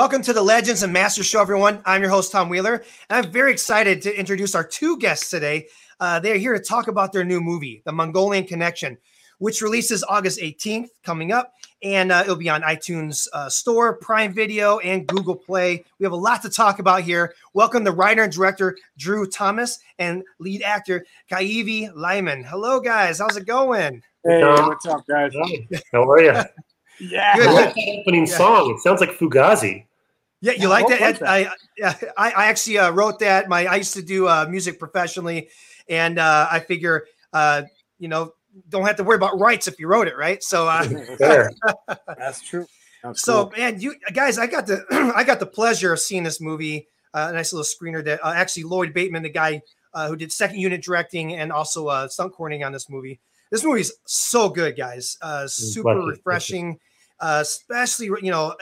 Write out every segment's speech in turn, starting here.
Welcome to the Legends and Masters Show, everyone. I'm your host, Tom Wheeler, and I'm very excited to introduce our two guests today. Uh, they are here to talk about their new movie, The Mongolian Connection, which releases August 18th, coming up, and uh, it'll be on iTunes uh, Store, Prime Video, and Google Play. We have a lot to talk about here. Welcome the writer and director Drew Thomas and lead actor Kaivi Lyman. Hello, guys. How's it going? Hey, what's up, guys? How are you? Yeah. Good. I that opening Yeah. song. It sounds like Fugazi. Yeah, you Yeah, like that? that? I, I I actually uh, wrote that. My I used to do uh, music professionally, and uh, I figure uh, you know don't have to worry about rights if you wrote it, right? So uh, That's true. That's so cool. man, you guys, I got the I got the pleasure of seeing this movie. Uh, a nice little screener that uh, actually Lloyd Bateman, the guy uh, who did second unit directing and also uh, stunt coordinating on this movie. This movie is so good, guys. Uh, super refreshing, uh, especially you know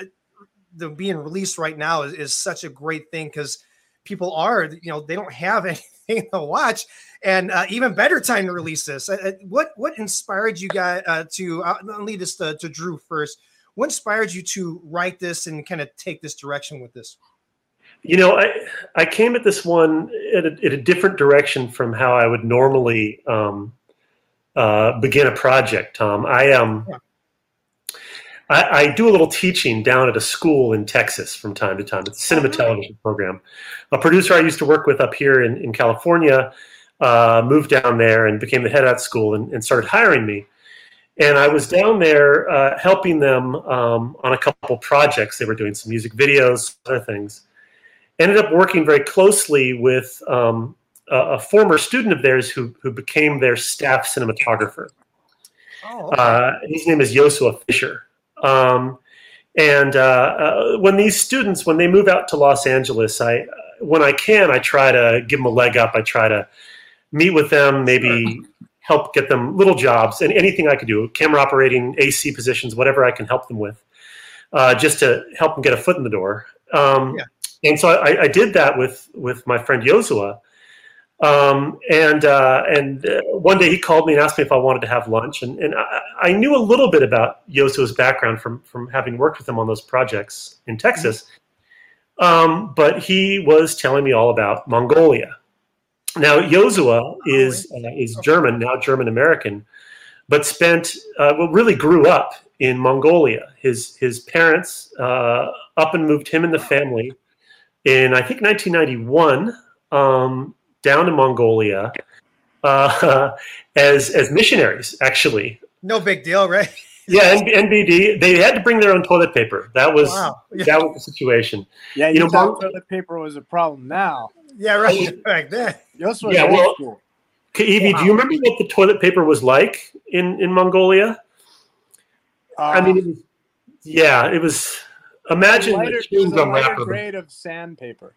the being released right now is, is such a great thing because people are you know they don't have anything to watch and uh, even better time to release this. Uh, uh, what what inspired you guys uh, to? Uh, I'll lead this to, to Drew first. What inspired you to write this and kind of take this direction with this? You know, I I came at this one at a, at a different direction from how I would normally um, uh, begin a project. Tom, I um, Yeah. I, I do a little teaching down at a school in Texas from time to time. It's a cinema really? television program. A producer I used to work with up here in, in California uh, moved down there and became the head at school and, and started hiring me. And I was down there uh, helping them um, on a couple projects. They were doing some music videos, other things. Ended up working very closely with um, a, a former student of theirs who, who became their staff cinematographer. Oh, Uh, his name is Joshua Fisher. Um, and uh, uh, when these students, when they move out to Los Angeles, I, when I can, I try to give them a leg up. I try to meet with them, maybe help get them little jobs and anything I could do, camera operating, AC positions, whatever I can help them with, uh, just to help them get a foot in the door. Um, Yeah. And so I, I did that with with my friend Joshua. Um, and uh, and uh, one day he called me and asked me if I wanted to have lunch, and, and I, I knew a little bit about Yosua's background from from having worked with him on those projects in Texas. Um, but he was telling me all about Mongolia. Now Josua is uh, is German, now German American, but spent uh, well really grew up in Mongolia. His his parents uh, up and moved him and the family in I think 1991 um, down in Mongolia uh, as as missionaries. Actually, no big deal, right? yeah, N- NBD. They had to bring their own toilet paper. That was Wow. Yeah, that was the situation. yeah, you you know, know, toilet paper was a problem now. yeah right. Back then. Yours was Yeah, well- school. Kaivi, do you remember what the toilet paper was like in in Mongolia? Uh, I mean, it was, yeah, it was. Imagine lighter, the chewing gum lighter wrapper. grade of sandpaper.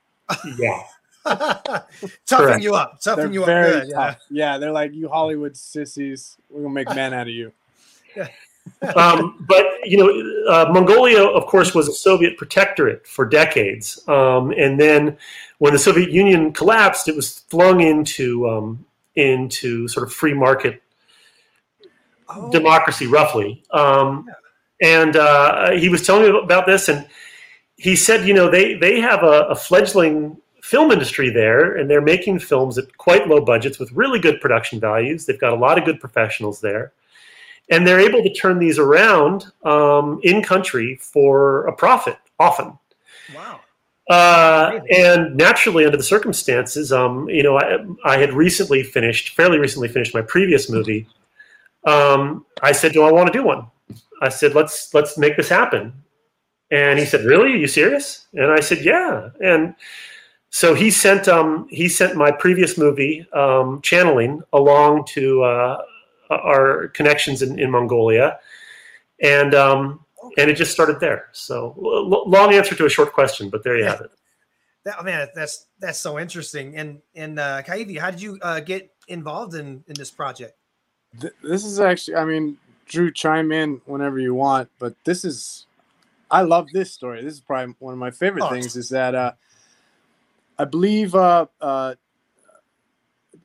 Yeah, toughen Correct. you up, They're you up. very Good, yeah. tough. Yeah. they're like you Hollywood sissies. We're gonna make men out of you. um, but you know, uh, Mongolia, of course, was a Soviet protectorate for decades, um, and then when the Soviet Union collapsed, it was flung into um, into sort of free market Oh, democracy, roughly. Um, and uh, he was telling me about this, and he said, you know, they they have a, a fledgling film industry there, and they're making films at quite low budgets with really good production values. They've got a lot of good professionals there, and they're able to turn these around um, in country for a profit often. wow. Uh, and naturally, under the circumstances, um, you know, I, I had recently finished, fairly recently finished my previous movie. Um, I said, "Do I want to do one?" I said, "Let's let's make this happen." And he said, "Really? Are you serious?" And I said, "Yeah." And so he sent um, he sent my previous movie, um, channeling, along to uh, our connections in, in Mongolia, and um, and it just started there. So l- long answer to a short question, but there you have it. That oh, man, that's that's so interesting. And and uh, Kaivi, how did you uh, get involved in in this project? Th- this is actually, I mean, Drew, chime in whenever you want, but this is, I love this story. This is probably one of my favorite Oh, things is that uh, I believe uh, uh,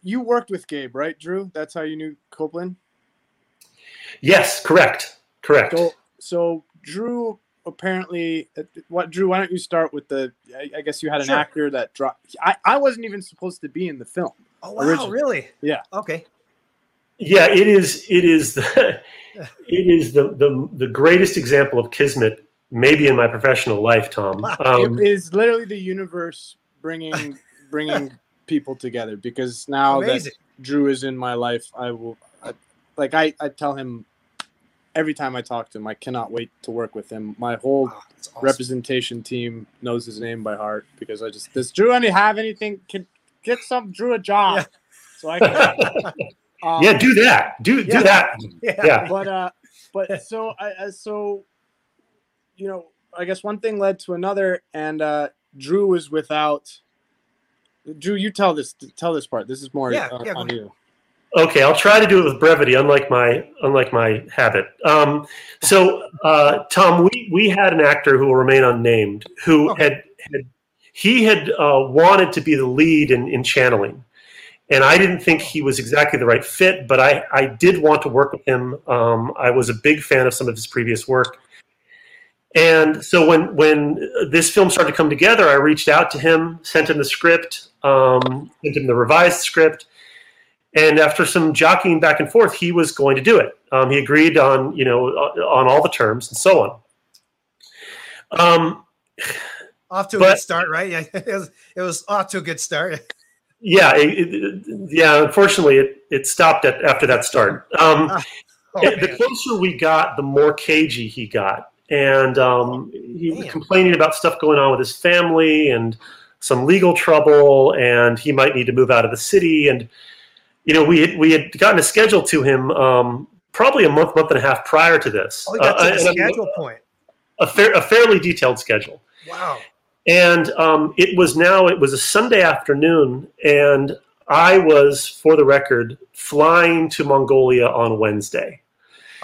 you worked with Gabe, right, Drew? That's how you knew Copeland? Yes, correct, correct. So, so Drew apparently, uh, what Drew? Why don't you start with the? I, I guess you had an Sure. actor that dropped. I, I wasn't even supposed to be in the film. Oh wow, Original. really? Yeah. Okay. Yeah, it is. It is. The, it is the, the the greatest example of kismet, maybe in my professional life, Tom. Um, it is literally the universe bringing bringing people together because now Amazing. that Drew is in my life, I will. I, like I, I tell him every time I talk to him, I cannot wait to work with him. My whole Wow, awesome. representation team knows his name by heart because I just does Drew any have anything? Can get some Drew a job Yeah. so I can. Um, yeah, do that. Do Yeah. do that. yeah. Yeah. but uh but so i so you know i guess one thing led to another and uh drew was without drew you tell this tell this part this is more Yeah, uh, yeah, on ahead. you Okay, I'll try to do it with brevity, unlike my unlike my habit. Um, so, uh, Tom, we we had an actor who will remain unnamed who Okay. had had he had uh, wanted to be the lead in, in channeling, and I didn't think he was exactly the right fit, but I I did want to work with him. Um, I was a big fan of some of his previous work. And so when when this film started to come together, I reached out to him, sent him the script, um, sent him the revised script, and after some jockeying back and forth, he was going to do it. Um, he agreed on you know on all the terms and so on. Um, Off to a But- good start, right? Yeah, it was, it was off to a good start. yeah, it, it- yeah. Unfortunately, it, it stopped at, after that start. Um, Oh, the closer we got, the more cagey he got, and um, he was complaining about stuff going on with his family and some legal trouble, and he might need to move out of the city. And you know, we had, we had gotten a schedule to him um, probably a month, month and a half prior to this. Oh, got Uh, to the and a- schedule point. a, fair, a fairly detailed schedule. Wow. And um, it was now, it was a Sunday afternoon, and I was, for the record, flying to Mongolia on Wednesday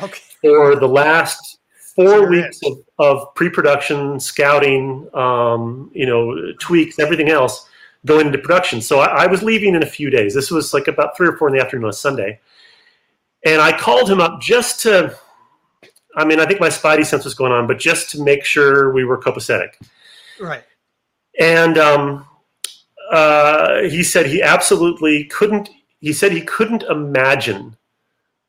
Okay. for the last four you're weeks of, of pre-production, scouting, um, you know, tweaks, everything else going into production. So I, I was leaving in a few days. This was like about three or four in the afternoon on a Sunday. And I called him up just to, I mean, I think my spidey sense was going on, but just to make sure we were copacetic. Right. And um, uh, he said he absolutely couldn't. He said he couldn't imagine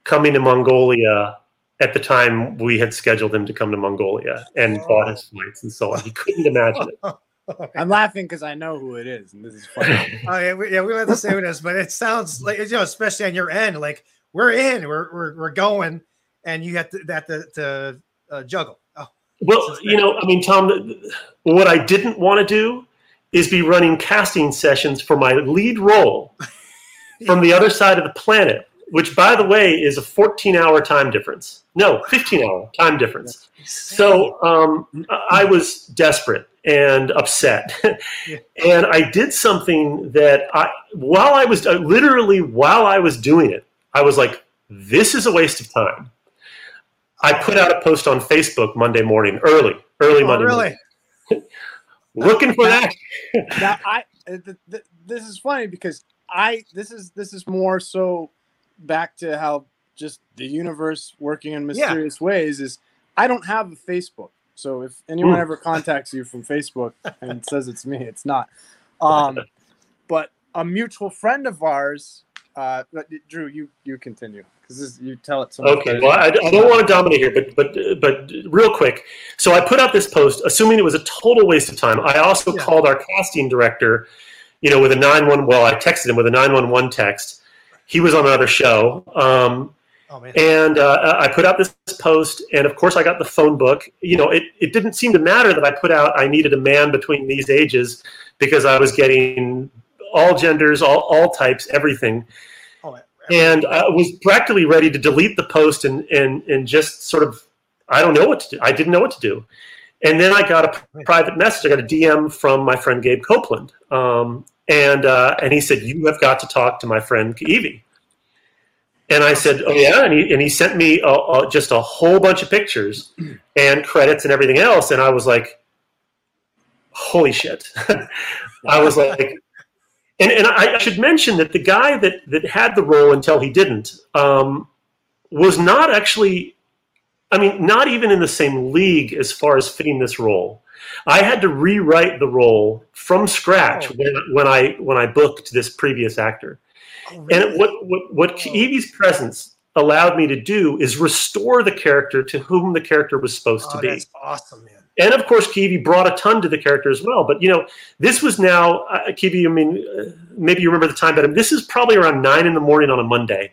coming to Mongolia at the time we had scheduled him to come to Mongolia and Oh. bought his flights and so on. He couldn't imagine it. i'm laughing because i know who it is and this is funny Oh, yeah, we, yeah, we went the same with this, but it sounds like you know, especially on your end, like we're in, we're we're, we're going, and you have to that to, to uh, juggle. Oh, Well, you know, I mean, Tom, what I didn't want to do is be running casting sessions for my lead role from the other side of the planet, which, by the way, is a 14 hour time difference. No, 15 hour time difference. So um, I was desperate and upset. And I did something that I, while I was, uh, literally while I was doing it, I was like, this is a waste of time. I put out a post on Facebook Monday morning, early, early oh, Monday really? morning, looking for that. now i th- th- this is funny because i this is this is more so back to how just the universe working in Yeah. mysterious ways is i don't have a facebook so if anyone Hmm. ever contacts you from facebook and says it's me it's not um but a mutual friend of ours uh drew you you continue because you tell it so Okay, well, I, I don't want to dominate here, but but but real quick. So I put out this post, assuming it was a total waste of time. I also Yeah. called our casting director, you know, with a nine one. Well, I texted him with a nine one one text. He was on another show, um, Oh and uh, I put out this post, and of course, I got the phone book. You know, it it didn't seem to matter that I put out I needed a man between these ages because I was getting all genders, all all types, everything Oh, and I was practically ready to delete the post and and and just sort of I don't know what to do. I didn't know what to do, and then I got a private message. I got a DM from my friend Gabe Copeland, um, and uh, and he said you have got to talk to my friend Kaivi. And I said, "Oh yeah," and he and he sent me a, a, just a whole bunch of pictures and credits and everything else, and I was like, "Holy shit!" I was like, and, and I should mention that the guy that, that had the role until he didn't um, was not actually I mean, not even in the same league as far as fitting this role. I had to rewrite the role from scratch Oh. when, when I when I booked this previous actor. Oh, And what what what Oh. Kaivi's presence allowed me to do is restore the character to whom the character was supposed oh, to be. that's awesome, man. And of course, Kaivi brought a ton to the character as well. But you know, this was now uh, Kaivi. I mean, uh, maybe you remember the time but This is probably around nine in the morning on a Monday.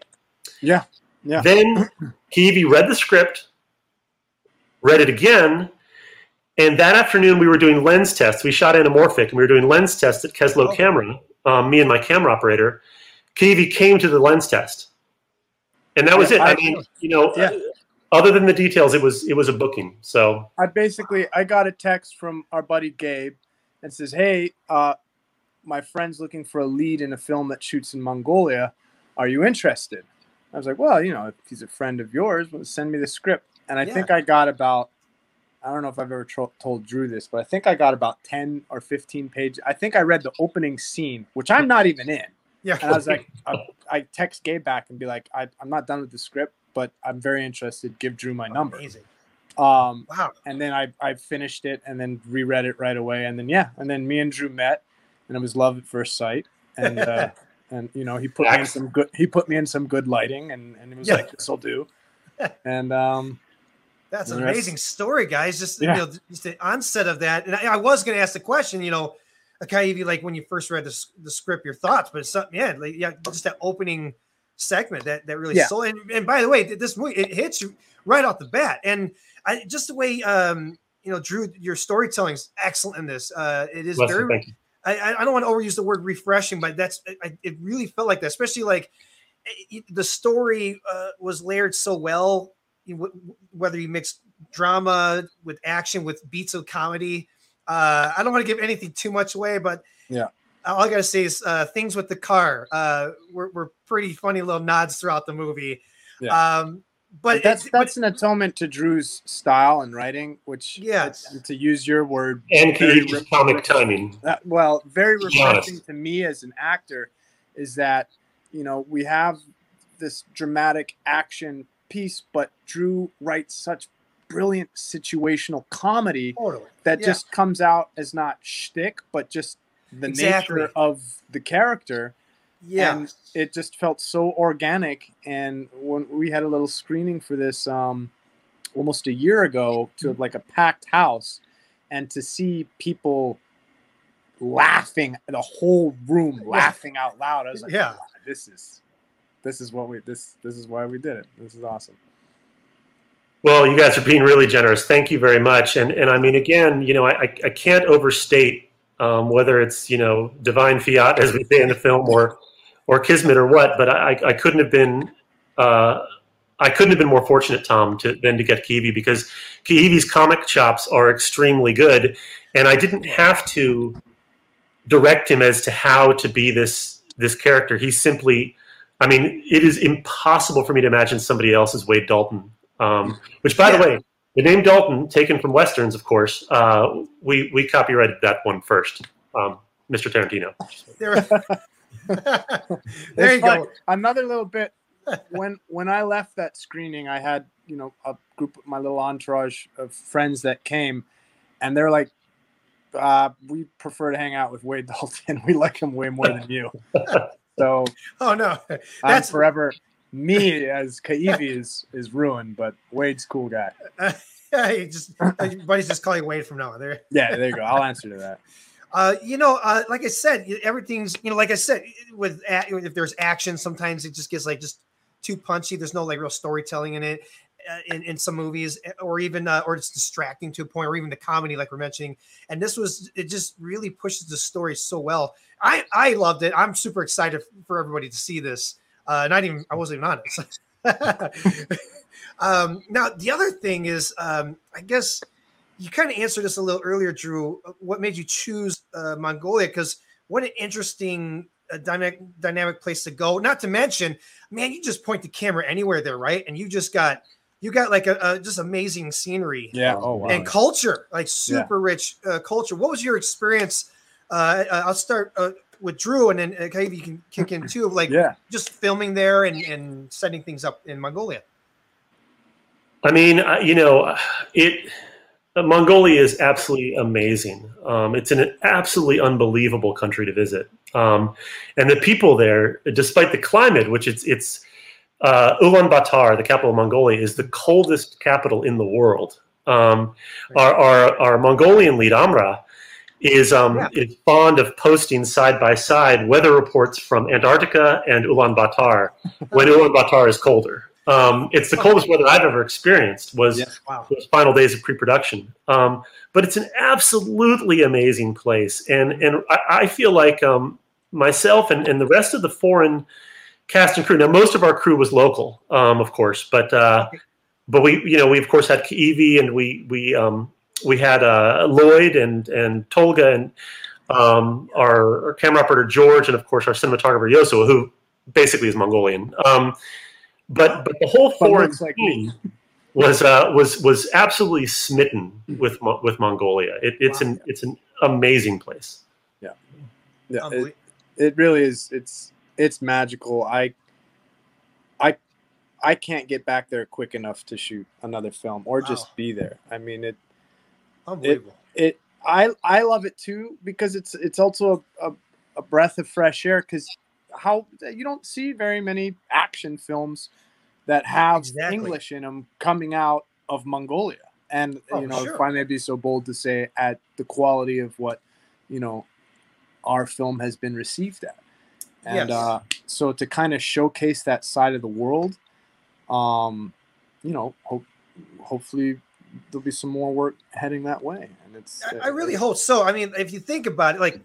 Yeah, yeah. Then Kaivi read the script, read it again, and that afternoon we were doing lens tests. We shot anamorphic, and we were doing lens tests at Keslow Oh. Camera. Um, me and my camera operator. Kaivi came to the lens test, and that was it. I, I- mean, you know, Yeah. uh, other than the details, it was it was a booking. So I basically I got a text from our buddy Gabe and says, "Hey, uh, my friend's looking for a lead in a film that shoots in Mongolia. Are you interested?" I was like, "Well, you know, if he's a friend of yours, send me the script." And I Yeah. think I got about I don't know if I've ever tro- told Drew this, but I think I got about 10 or 15 pages. I think I read the opening scene, which I'm not even in. Yeah. And I was like, I, I text Gabe back and be like, I, I'm not done with the script, but I'm very interested. Give Drew my number. Amazing. Um, Wow. and then I, I finished it and then reread it right away and then yeah and then me and drew met and it was love at first sight and uh, and you know he put me in some good he put me in some good lighting and, and it was Yeah. like this will do and um That's an amazing story, guys. Just Yeah. you know, just the onset of that. And I, I was going to ask the question, you know, okay, like when you first read the, the script, your thoughts, but it's something, yeah, like, yeah, just that opening segment that that really Yeah. sold. And, and by the way, this movie it hits you right off the bat, and I just the way um you know, Drew, your storytelling is excellent in this. Uh, it is Leslie, very you. I, I- I don't want to overuse the word refreshing, but that's I, it really felt like that, especially like it, the story uh, was layered so well. You, w- whether you mix drama with action with beats of comedy, uh, I don't want to give anything too much away, but Yeah. all I gotta say is uh, things with the car uh, were, were pretty funny little nods throughout the movie. Um, but but that's it- but- that's an atonement to drew's style and writing which Yes. to use your word And very re- comic timing. Uh, well, very To be honest. refreshing to me as an actor is that you know we have this dramatic action piece, but Drew writes such brilliant situational comedy totally. that Yeah. just comes out as not shtick, but just the Exactly. nature of the character. Yeah. And it just felt so organic. And when we had a little screening for this um, almost a year ago to like a packed house, and to see people laughing, the whole room laughing out loud, I was like, Yeah. "Wow, this is this is what we this this is why we did it. This is awesome. Well, you guys are being really generous. Thank you very much. And and I mean, again, you know, I I, can't overstate um, whether it's you know divine fiat, as we say in the film, or or kismet or what. But I I couldn't have been. Uh, I couldn't have been more fortunate, Tom, to than to get Kaivi because Kaivi's comic chops are extremely good, and I didn't have to direct him as to how to be this this character. He simply, I mean, it is impossible for me to imagine somebody else as Wade Dalton. Um, which, by Yeah. the way, the name Dalton, taken from westerns, of course, uh, we we copyrighted that one first, um, Mr. Tarantino. There, there you fun. go. Another little bit. when when I left that screening, I had you know a group, of my little entourage of friends that came, and they're like, uh, "We prefer to hang out with Wade Dalton. We like him way more than you." so Oh no, I'm That's- forever me as Kaivi is is ruined, but Wade's cool guy. he just uh, buddy's just calling Wade from now on. There, Yeah, there you go. I'll answer to that. uh, you know, uh, like I said, everything's you know, like I said, with if there's action, sometimes it just gets like just too punchy. There's no like real storytelling in it. Uh, In, in some movies, or even uh, or it's distracting to a point, or even the comedy, like we're mentioning. And this was it just really pushes the story so well. I I loved it. I'm super excited for everybody to see this. Uh, not even I wasn't even on it. um, now the other thing is, um, I guess you kind of answered this a little earlier, Drew. What made you choose uh, Mongolia? Because what an interesting uh, dynamic dynamic place to go. Not to mention, man, you just point the camera anywhere there, right? And you just got you got like a, a just amazing scenery Yeah. Oh wow. and culture, like super rich uh, culture. What was your experience? Uh, I- I'll start uh, with Drew, and then uh, maybe you can kick in too, of like yeah. just filming there and, and setting things up in Mongolia. I mean, uh, you know, it. Uh, Mongolia is absolutely amazing. Um, it's an absolutely unbelievable country to visit, um, and the people there, despite the climate, which it's it's uh, Ulaanbaatar, the capital of Mongolia, is the coldest capital in the world. Um, our, our, our Mongolian lead Amra is um, yeah. is fond of posting side by side weather reports from Antarctica and Ulaanbaatar when Ulaanbaatar is colder. Um, it's the coldest weather I've ever experienced. Was yes, wow. those final days of pre-production. Um, but it's an absolutely amazing place, and and I, I feel like um, myself and, and the rest of the foreign cast and crew. Now, most of our crew was local, um, of course, but uh, but we you know we of course had Kaivi and we we um, we had uh, Lloyd and and Tolga and um, our, our, camera operator George and of course our cinematographer Yosu, who basically is Mongolian. Um, but but the whole foreign like team was uh, was was absolutely smitten with with Mongolia. It, it's wow. an it's an amazing place. Yeah, yeah. It, it really is. It's it's magical. I I I can't get back there quick enough to shoot another film or just be there. I mean it Unbelievable. It, it I I love it too because it's it's also a, a, a breath of fresh air because how you don't see very many action films that have exactly. English in them coming out of Mongolia. And oh, you know, sure. if I may be so bold to say, at the quality of what you know our film has been received at, and yes. uh, so to kind of showcase that side of the world, um, you know, hope hopefully there'll be some more work heading that way. And it's I, I really hope so. I mean, if you think about it, like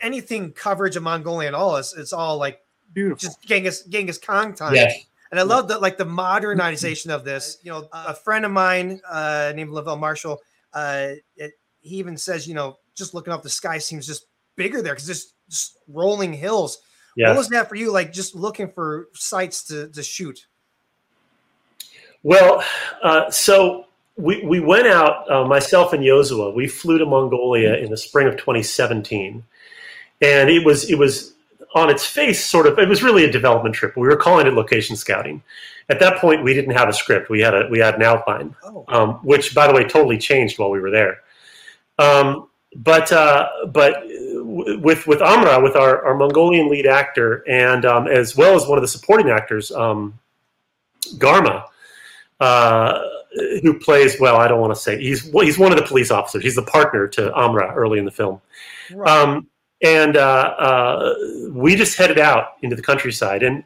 anything coverage of Mongolia and all, it's, it's all like beautiful, just Genghis Genghis Khan time. Yes. And I love that, like the modernization of this. You know, a friend of mine uh, named Lavelle Marshall, uh, it, he even says, you know, just looking up the sky seems just bigger there because just, just rolling hills. Yes. What was that for you? Like just looking for sites to, to shoot? Well, uh, so we, we went out, uh, myself and Yozua, we flew to Mongolia in the spring of 2017. And it was, it was on its face sort of, it was really a development trip. We were calling it location scouting. At that point, we didn't have a script. We had a, we had an outline, oh. um, which by the way, totally changed while we were there. Um, but, uh, but with, with Amra, with our, our Mongolian lead actor, and um, as well as one of the supporting actors, um, Garma, uh, who plays well. I don't want to say he's well, he's one of the police officers. He's the partner to Amra early in the film, right. um, and uh, uh, we just headed out into the countryside, and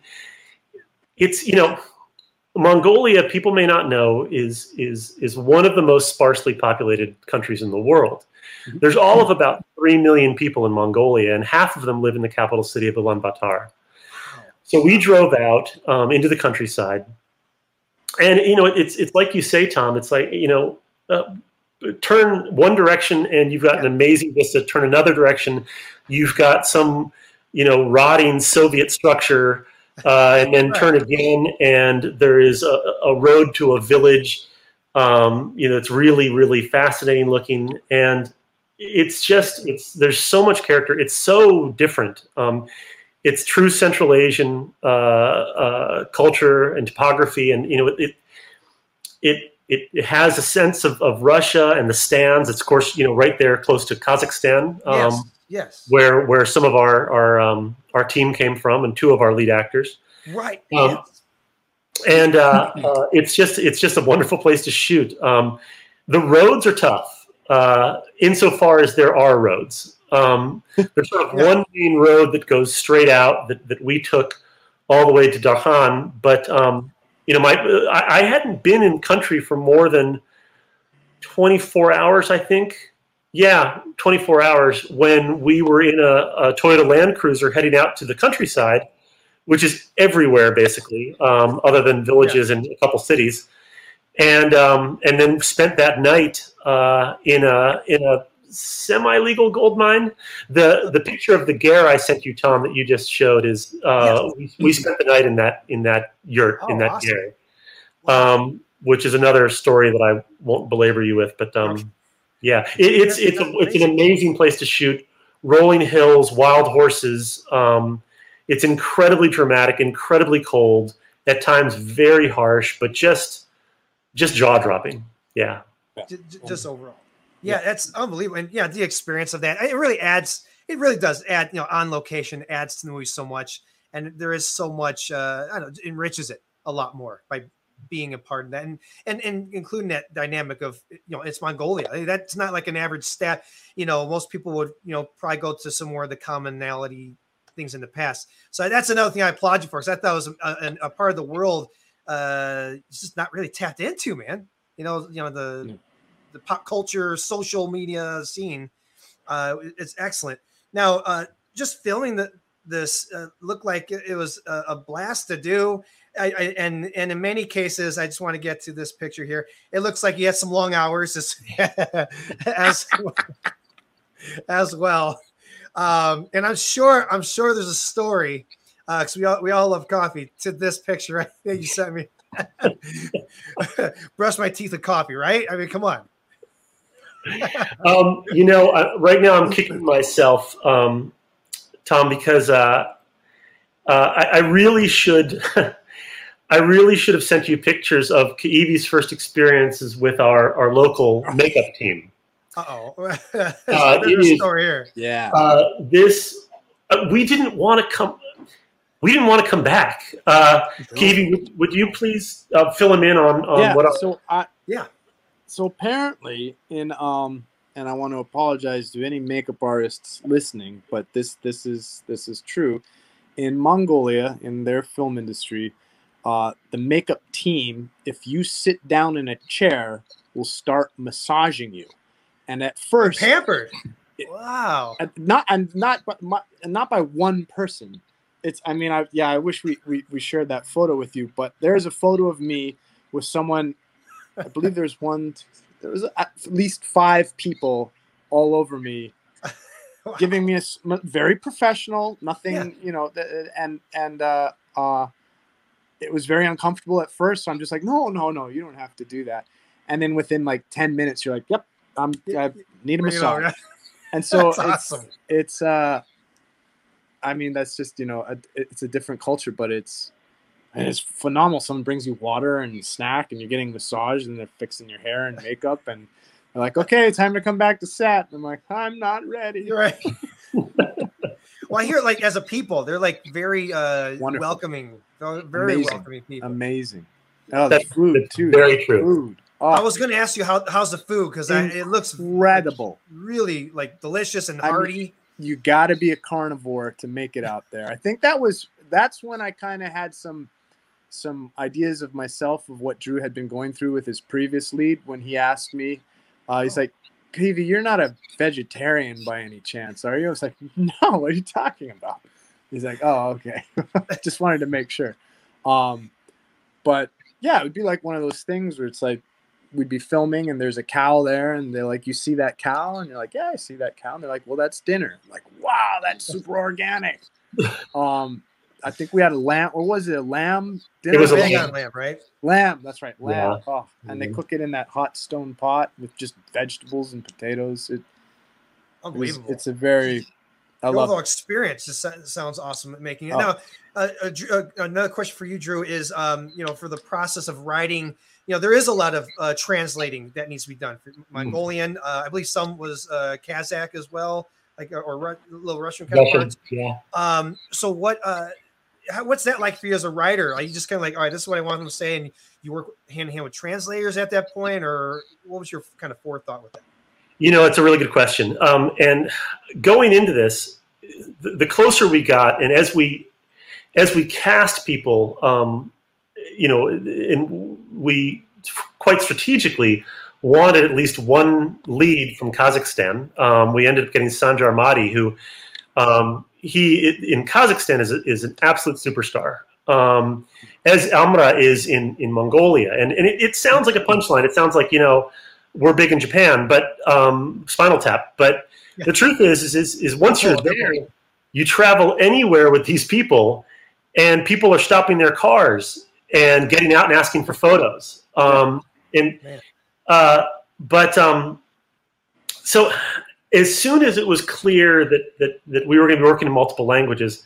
it's you know. Mongolia, people may not know, is is is one of the most sparsely populated countries in the world. Mm-hmm. There's all of about three million people in Mongolia, and half of them live in the capital city of Ulaanbaatar. So we drove out um, into the countryside, and you know it's it's like you say tom it's like you know uh, turn one direction and you've got an amazing vista turn another direction you've got some you know rotting soviet structure uh, and then turn again and there is a, a road to a village. Um, you know it's really really fascinating looking and it's just it's there's so much character it's so different um, it's true Central Asian uh, uh, culture and topography, and you know it it it, it has a sense of, of Russia and the stands. It's of course you know right there close to Kazakhstan, um, yes, yes, where where some of our our um, our team came from, and two of our lead actors, right. Um. And uh, uh, it's just it's just a wonderful place to shoot. Um, the roads are tough, uh, insofar as there are roads. Um, there's sort of one main road that goes straight out that, that we took all the way to Darkhan. But um, you know, my I, I, hadn't been in country for more than 24 hours, I think. Yeah, 24 hours when we were in a, a Toyota Land Cruiser heading out to the countryside, which is everywhere basically, um, other than villages yeah. and a couple cities. And um, and then spent that night uh, in a in a semi-legal gold mine. The the picture of the Ger I sent you, Tom, that you just showed is uh, yes. we, we, spent the night in that in that yurt oh, in that awesome. Ger, um, which is another story that I won't belabor you with. But um, yeah, it, it's it's a, it's an amazing place to shoot. Rolling hills, wild horses. Um, it's incredibly dramatic, incredibly cold, at times very harsh, but just just jaw dropping. Yeah. J- just overall. Yeah, that's unbelievable. And yeah, the experience of that, it really adds, it really does add, you know, on location adds to the movie so much. And there is so much, uh, I don't know, enriches it a lot more by being a part of that and, and, and including that dynamic of, you know, it's Mongolia. I mean, that's not like an average stat. You know, most people would, you know, probably go to some more of the commonality things in the past. So that's another thing I applaud you for because I thought it was a, a, a part of the world uh, just not really tapped into, man. You know, you know the Yeah. The pop culture, social media scene. Uh, it's excellent. Now, uh, just filming the this uh, looked like it was a, a blast to do. I, I, and and in many cases, I just want to get to this picture here. It looks like you had some long hours as as, as well. Um, and I'm sure I'm sure there's a story because we all we all love coffee. To this picture right that you sent me, brush my teeth with coffee, right? I mean, come on. Um, you know, uh, right now I'm kicking myself, um, Tom, because uh, uh, I, I really should. I really should have sent you pictures of Kaivi's first experiences with our, our local makeup team. Uh-oh. Uh, There's it a is- story here. Yeah. Uh, this uh, we didn't want to come. We didn't want to come back. Uh, Kaivi, would, would you please uh, fill him in on, on yeah. what? Our, so I Yeah. So apparently in um and I want to apologize to any makeup artists listening, but this this is this is true. In Mongolia, in their film industry, uh, the makeup team, if you sit down in a chair, will start massaging you. And at first, Pampered. Wow. not and not but my, not by one person it's i mean i yeah i wish we, we we shared that photo with you but there's a photo of me with someone i believe there's one there was at least five people all over me Wow. giving me a very professional nothing Yeah. you know and and uh uh it was very uncomfortable at first so i'm just like no no no you don't have to do that and then within like 10 minutes you're like yep i'm i need a massage and so it's awesome. it's uh i mean that's just you know a, it's a different culture but it's and it's phenomenal someone brings you water and snack and you're getting massaged and they're fixing your hair and makeup and they're like okay time to come back to set and i'm like i'm not ready right. well, I hear like as a people, they're like very uh Wonderful. welcoming. Very Amazing. welcoming people. amazing oh the That's- food that's too very true. food oh, I was going to ask you how how's the food because it looks incredible really like delicious and I mean- hearty. you got to be a carnivore to make it out there. I think that was that's when I kind of had some some ideas of myself of what Drew had been going through with his previous lead when he asked me. Uh, he's like, "Kaivi, you're not a vegetarian by any chance, are you?" I was like, "No, what are you talking about?" He's like, "Oh, okay." I just wanted to make sure. Um, but yeah, it would be like one of those things where it's like we'd be filming and there's a cow there and they're like, you see that cow? And you're like, yeah, I see that cow. And they're like, well, that's dinner. I'm like, wow, that's super organic. um, I think we had a lamb. Or was it a lamb? Dinner it was a lamb. lamb, right? Lamb. That's right. Lamb. Yeah. Oh, and they Mhm. cook it in that hot stone pot with just vegetables and potatoes. It, it was, Unbelievable. it's a very, I Your love overall it. experience just sounds awesome at making it. Oh. Now, uh, uh, uh, another question for you, Drew, is um, you know for the process of writing, you know there is a lot of uh, translating that needs to be done. For Mongolian, uh, I believe some was uh, Kazakh as well, like or, Ru- little Russian kind of Russian, yeah. Um, so what? How, what's that like for you as a writer? Are you just kind of like, all right, this is what I want them to say, and you work hand in hand with translators at that point, or what was your kind of forethought with that? You know, it's a really good question. Um, and going into this, the, the closer we got, and as we as we cast people, um, you know, and we quite strategically wanted at least one lead from Kazakhstan. Um, we ended up getting Sanjar Madi, who um, he in Kazakhstan is, is an absolute superstar. Um, as Amra is in, in Mongolia, and, and it, it sounds like a punchline. It sounds like you know we're big in Japan, but um, Spinal Tap. But the truth is, is, is, is once you're there, you travel anywhere with these people, and people are stopping their cars and getting out and asking for photos. Um, and uh, but um, so as soon as it was clear that that, that we were going to be working in multiple languages,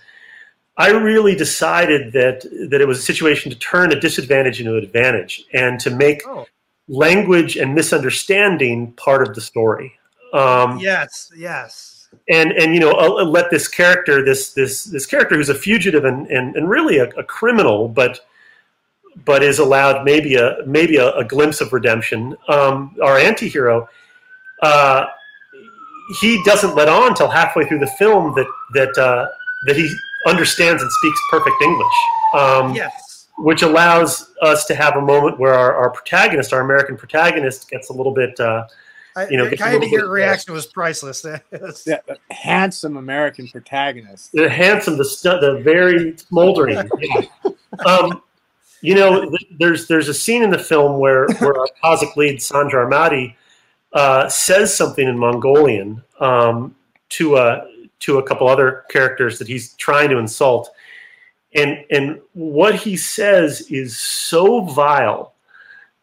I really decided that that it was a situation to turn a disadvantage into an advantage and to make Oh, language and misunderstanding part of the story. Um, yes, yes. And and you know uh, let this character this this this character who's a fugitive and and, and really a, a criminal, but but is allowed maybe a maybe a, a glimpse of redemption. Um, our antihero, uh, he doesn't let on until halfway through the film that that uh, that he understands and speaks perfect English. Um, yes. Which allows us to have a moment where our, our protagonist, our American protagonist, gets a little bit. Uh, you know, kind of your reaction was priceless. yeah, handsome American protagonist. The handsome, the stu- the very smoldering. um, you know, there's there's a scene in the film where where our Kazakh lead Sanjar Madi uh, says something in Mongolian um, to a to a couple other characters that he's trying to insult, and and what he says is so vile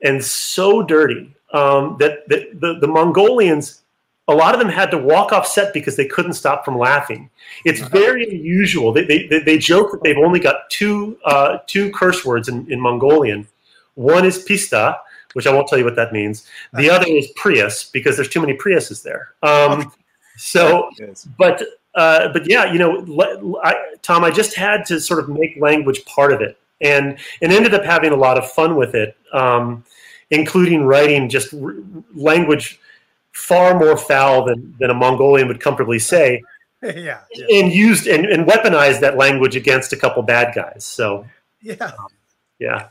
and so dirty um, that, that the, the Mongolians a lot of them had to walk off set because they couldn't stop from laughing. It's very unusual. They, they, they joke that they've only got two uh, two curse words in, in Mongolian. One is pista, which I won't tell you what that means. The other is Prius because there's too many Priuses there. Um, so, but uh, but yeah, you know, I, Tom, I just had to sort of make language part of it, and and ended up having a lot of fun with it, um, including writing just r- language far more foul than, than a Mongolian would comfortably say. yeah, yeah, And used and, and weaponized that language against a couple bad guys. So yeah, um, yeah.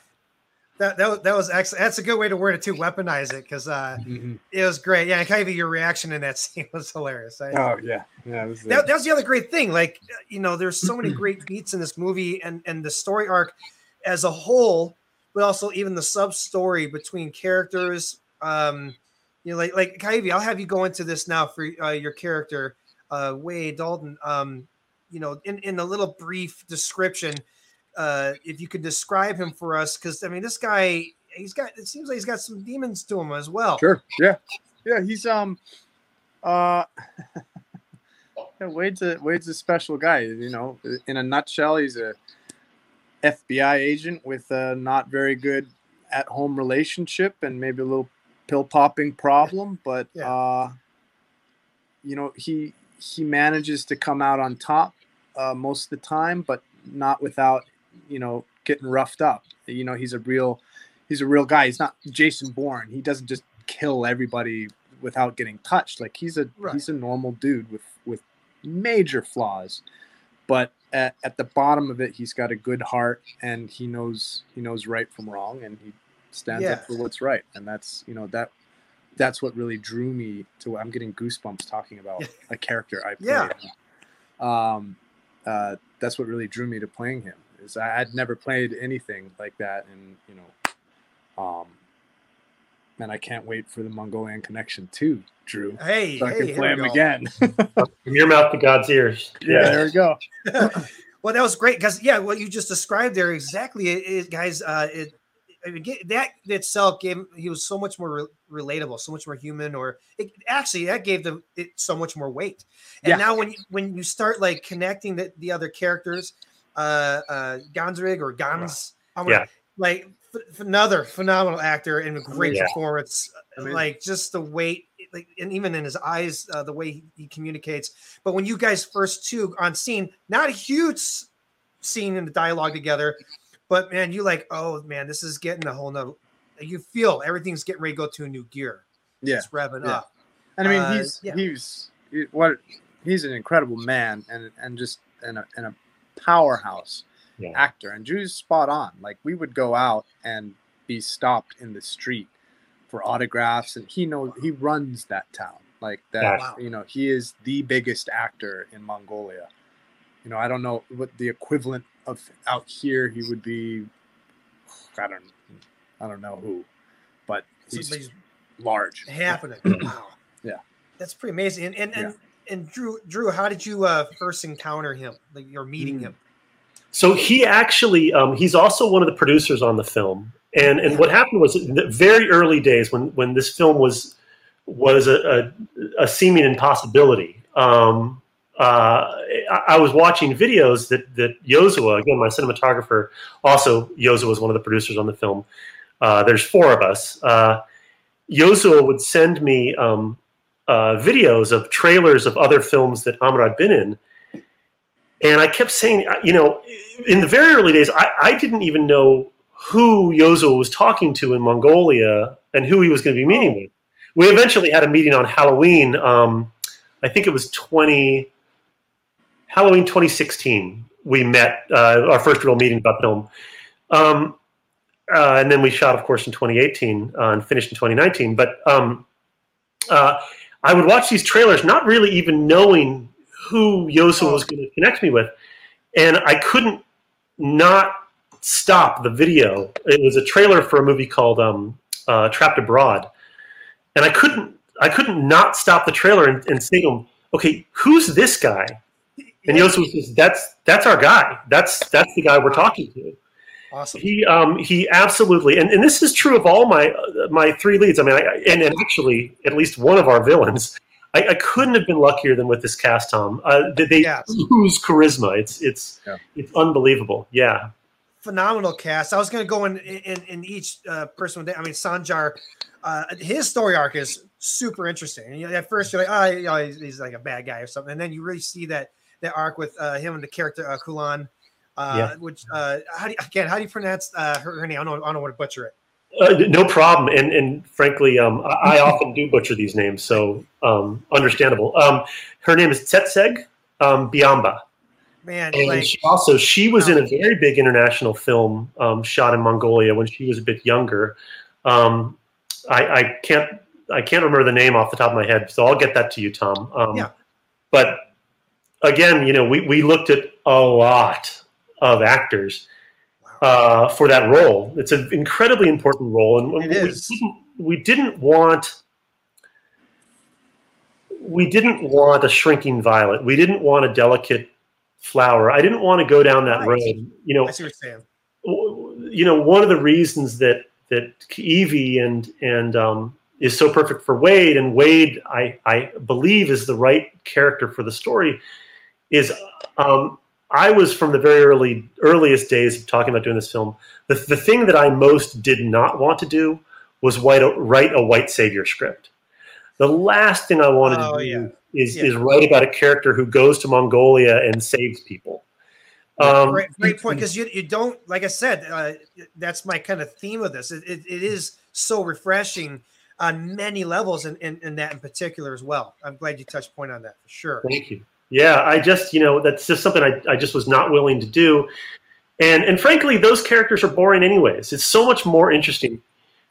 That, that, was, that was excellent. That's a good way to word it too. Weaponize it because uh, mm-hmm. it was great. Yeah, and kind of your reaction in that scene was hilarious. I, oh yeah, yeah. Was that, that was the other great thing. Like you know, there's so many great beats in this movie, and and the story arc as a whole, but also even the sub story between characters. Um, you know, like like Kaivi, I'll have you go into this now for uh, your character, uh, Wade Dalton. Um, you know, in in a little brief description, uh, if you could describe him for us, because I mean, this guy, he's got it seems like he's got some demons to him as well. Sure. Yeah. Yeah. He's um, uh. yeah, Wade's a Wade's a special guy. You know, in a nutshell, he's a FBI agent with a not very good at home relationship and maybe a little pill popping problem, but yeah. uh, you know he he manages to come out on top uh, most of the time, but not without you know getting roughed up. You know he's a real he's a real guy. He's not Jason Bourne. He doesn't just kill everybody without getting touched. Like he's a right. he's a normal dude with with major flaws, but at, at the bottom of it, he's got a good heart and he knows he knows right from wrong, and he stands yeah. up for what's right, and that's you know that that's what really drew me to. I'm getting goosebumps talking about a character I played. Yeah. Um, uh, that's what really drew me to playing him. Is I'd never played anything like that, and you know, um, and I can't wait for the Mongolian Connection too, Drew. Hey, so I can hey, play him again. From your mouth to God's ears. Yeah, yeah there we go. well, that was great because yeah, what you just described there exactly, it, guys. Uh, it I mean, that itself gave he was so much more re- relatable, so much more human, or it, actually that gave the it so much more weight. And yeah. now when you, when you start like connecting the, the other characters, uh, uh, Gansrig or Gans, yeah. like f- another phenomenal actor and a great yeah. performance, I mean, like just the weight, like and even in his eyes, uh, the way he, he communicates. But when you guys first two on scene, not a huge scene in the dialogue together but man, you like, oh man, this is getting a whole nother. You feel everything's getting ready to go to a new gear. Yeah, it's revving yeah. up. And I mean, uh, he's yeah. he's what he's an incredible man and and just and a, and a powerhouse yeah. actor. And Drew's spot on. Like we would go out and be stopped in the street for autographs, and he knows he runs that town. Like that, wow. you know, he is the biggest actor in Mongolia. You know, I don't know what the equivalent of out here he would be I don't I don't know who, but he's Somebody's large. Happening. wow. Yeah. That's pretty amazing. And and, and, yeah. And Drew Drew, how did you uh, first encounter him? Like you're meeting mm. him. So he actually um, he's also one of the producers on the film. And and what happened was in the very early days when when this film was was a, a, a seeming impossibility. Um, uh, I, was watching videos that that Yozua, again, my cinematographer, also Yozua was one of the producers on the film. Uh, there's four of us. Uh, Yozua would send me um, uh, videos of trailers of other films that Amr had been in. And I kept saying, you know, in the very early days, I, I didn't even know who Yozua was talking to in Mongolia and who he was going to be meeting with. We eventually had a meeting on Halloween. Um, I think it was 20, Halloween 2016. We met uh, our first real meeting about film. Um, uh, and then we shot, of course, in 2018 uh, and finished in 2019. But um, uh, I would watch these trailers, not really even knowing who Yosu was going to connect me with, and I couldn't not stop the video. It was a trailer for a movie called um, uh, Trapped Abroad, and I couldn't I couldn't not stop the trailer and, and say to him, "Okay, who's this guy?" And Yozua says, "That's that's our guy. That's that's the guy we're talking to." Awesome. He um, he absolutely, and, and this is true of all my uh, my three leads. I mean, I, and, and actually, at least one of our villains. I, I, couldn't have been luckier than with this cast, Tom. Uh, they they Yes. ooze charisma. It's it's Yeah. it's unbelievable. Yeah, phenomenal cast. I was going to go in in, in each uh, person. I mean, Sanjar, uh, his story arc is super interesting. And, you know, at first, you're like, oh, you know, he's, he's like a bad guy or something, and then you really see that that arc with uh, him and the character uh, Kulan. Uh, Yeah. Which uh, how do you, again? How do you pronounce uh, her, her name? I don't, I don't want to butcher it. uh, no problem. And and frankly, um, I, I often do butcher these names, so um, understandable. Um, her name is Tsetseg um, Biamba. Man, And like she also, she was in a very big international film um, shot in Mongolia when she was a bit younger. Um, I, I can't, I can't remember the name off the top of my head, so I'll get that to you, Tom. Um, Yeah. But again, you know, we, we looked at a lot of actors uh, for that role. It's an incredibly important role, and we. Didn't, we didn't want we didn't want a shrinking violet. We didn't want a delicate flower. I didn't want to go down that road. You know, I see what you're saying. you know, one of the reasons that that Evie and and um, is so perfect for Wade, and Wade, I I believe, is the right character for the story. Is um, I was from the very early earliest days of talking about doing this film. The the thing that I most did not want to do was write a, write a white savior script. The last thing I wanted Oh, to do yeah. is Yeah. is write about a character who goes to Mongolia and saves people. Um, great, great point because you, you don't like I said uh, that's my kind of theme of this. It, it, it is so refreshing on many levels, and, and, and that in particular as well. I'm glad you touched point on that for sure. Thank you. Yeah, I just, you know, that's just something I, I just was not willing to do. And and frankly, those characters are boring anyways. It's so much more interesting